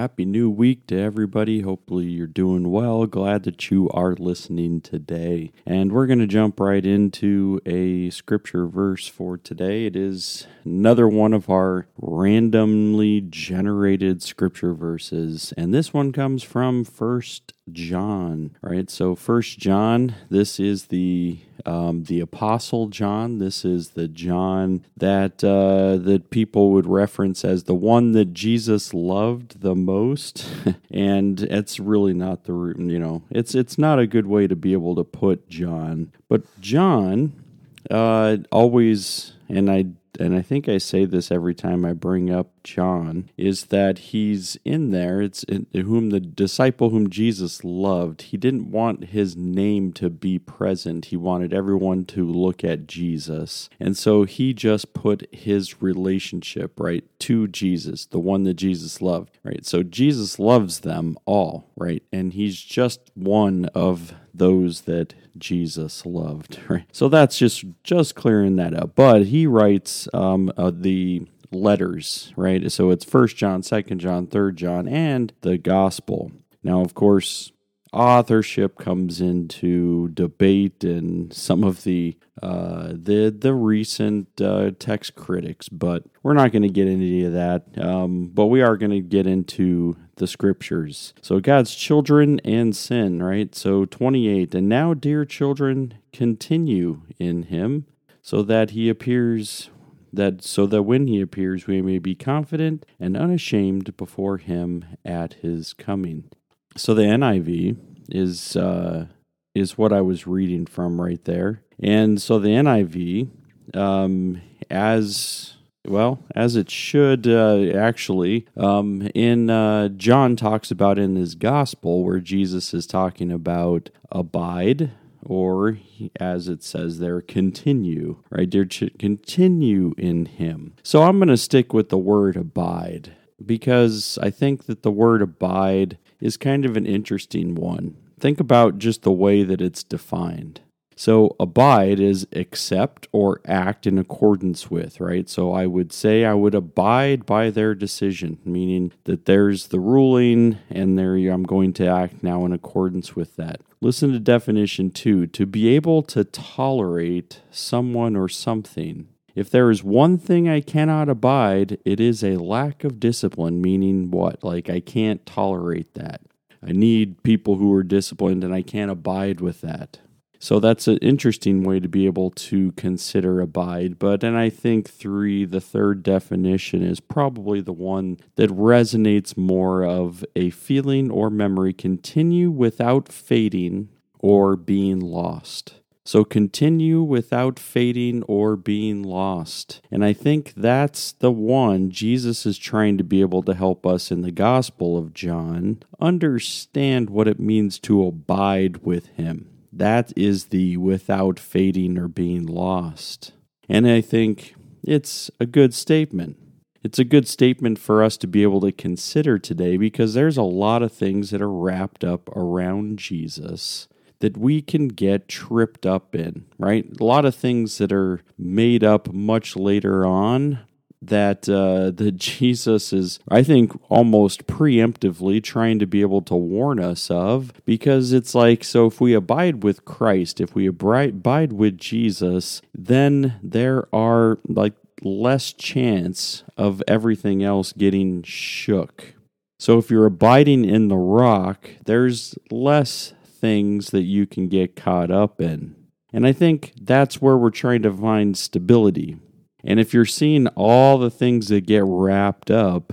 Happy new week to everybody. Hopefully, you're doing well. Glad that you are listening today. And we're going to jump right into a scripture verse for today. It is another one of our randomly generated scripture verses. And this one comes from First John. Right? So, First John, this is the um, the Apostle John. This is the John that uh, that people would reference as the one that Jesus loved the most, and it's really not the you know it's it's not a good way to be able to put John. But John uh, always, and I and I think I say this every time I bring up John, is that he's in there. It's in, whom the disciple whom Jesus loved. He didn't want his name to be present. He wanted everyone to look at Jesus. And so he just put his relationship, right, to Jesus, the one that Jesus loved, right? So Jesus loves them all, right? And he's just one of those that Jesus loved, right? So that's just just clearing that up. But he writes um, uh, the letters, right? So it's First John, Second John, Third John, and the Gospel. Now, of course, authorship comes into debate and some of the uh, the the recent uh, text critics, but we're not going to get into any of that. Um, but we are going to get into the scriptures. So God's children and sin, right? So 28, and now, dear children, continue in Him, so that He appears that so that when he appears we may be confident and unashamed before him at his coming. So the NIV is uh, is what I was reading from right there, and so the NIV, um, as well as it should uh, actually, um, in uh, John talks about in his gospel where Jesus is talking about abide or as it says there, continue, right? Dear, continue in Him. So I'm going to stick with the word abide because I think that the word abide is kind of an interesting one. Think about just the way that it's defined. So, abide is accept or act in accordance with, right? So, I would say I would abide by their decision, meaning that there's the ruling and there I'm going to act now in accordance with that. Listen to definition two to be able to tolerate someone or something if there is one thing I cannot abide, it is a lack of discipline, meaning what? Like I can't tolerate that. I need people who are disciplined and I can't abide with that. So that's an interesting way to be able to consider abide. But and I think three, the third definition is probably the one that resonates more of a feeling or memory continue without fading or being lost. So continue without fading or being lost. And I think that's the one Jesus is trying to be able to help us in the Gospel of John understand what it means to abide with Him. That is the without fading or being lost. And I think it's a good statement. It's a good statement for us to be able to consider today because there's a lot of things that are wrapped up around Jesus that we can get tripped up in, right? A lot of things that are made up much later on that uh, that Jesus is, I think, almost preemptively trying to be able to warn us of, because it's like, so if we abide with Christ, if we abide with Jesus, then there are like less chance of everything else getting shook. So if you're abiding in the rock, there's less things that you can get caught up in. And I think that's where we're trying to find stability and if you're seeing all the things that get wrapped up,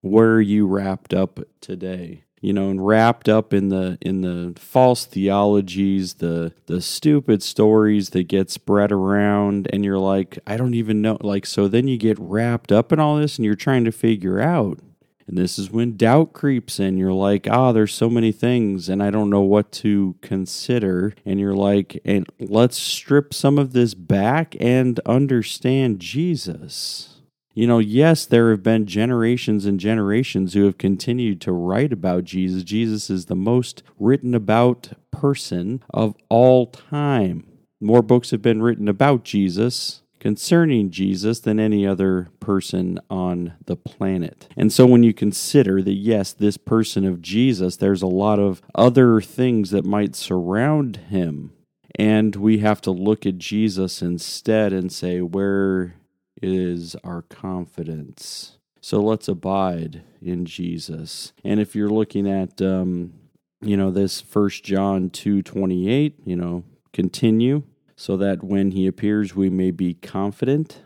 where are you wrapped up today? You know, and wrapped up in the in the false theologies, the the stupid stories that get spread around, and you're like, I don't even know. Like, so then you get wrapped up in all this, and you're trying to figure out and this is when doubt creeps in. You're like, ah, oh, there's so many things and I don't know what to consider. And you're like, and let's strip some of this back and understand Jesus. You know, yes, there have been generations and generations who have continued to write about Jesus. Jesus is the most written about person of all time. More books have been written about Jesus concerning Jesus than any other person on the planet. And so when you consider that, yes, this person of Jesus, there's a lot of other things that might surround him. And we have to look at Jesus instead and say, where is our confidence. So let's abide in Jesus. And if you're looking at, um, you know, this First John two twenty eight, you know, continue so that when he appears we may be confident.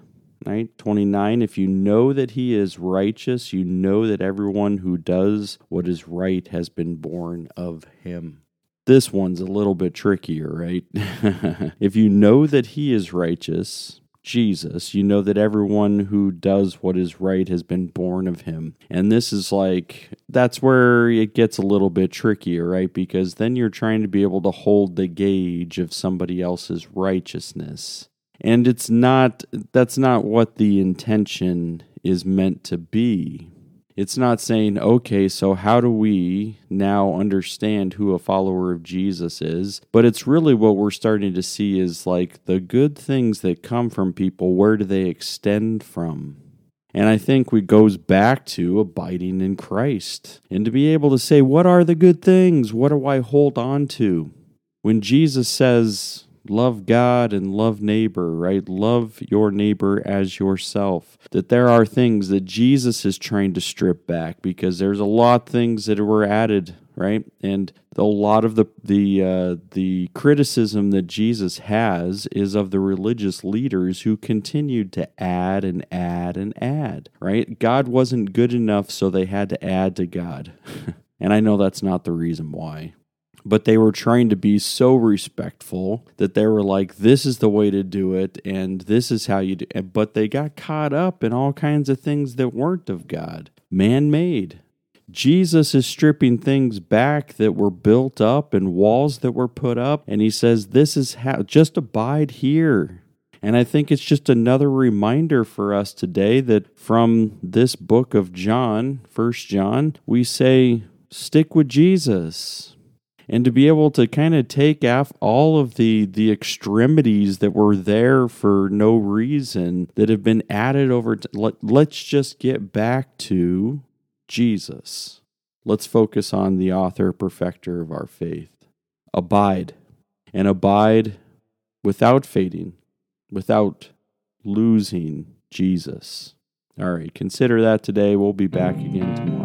Right? 29 If you know that he is righteous, you know that everyone who does what is right has been born of him. This one's a little bit trickier, right? if you know that he is righteous, Jesus, you know that everyone who does what is right has been born of him. And this is like, that's where it gets a little bit trickier, right? Because then you're trying to be able to hold the gauge of somebody else's righteousness. And it's not, that's not what the intention is meant to be. It's not saying, okay, so how do we now understand who a follower of Jesus is? But it's really what we're starting to see is like the good things that come from people, where do they extend from? And I think it goes back to abiding in Christ and to be able to say, what are the good things? What do I hold on to? When Jesus says, love God and love neighbor, right? Love your neighbor as yourself. That there are things that Jesus is trying to strip back because there's a lot of things that were added, right? And a lot of the the uh, the criticism that Jesus has is of the religious leaders who continued to add and add and add, right? God wasn't good enough, so they had to add to God. and I know that's not the reason why but they were trying to be so respectful that they were like this is the way to do it and this is how you do it but they got caught up in all kinds of things that weren't of god man-made. Jesus is stripping things back that were built up and walls that were put up and he says this is how just abide here. And I think it's just another reminder for us today that from this book of John, First John, we say, stick with Jesus and to be able to kind of take off all of the the extremities that were there for no reason that have been added over let, let's just get back to Jesus. Let's focus on the author perfecter of our faith. Abide and abide without fading without losing Jesus. All right consider that today. We'll be back again tomorrow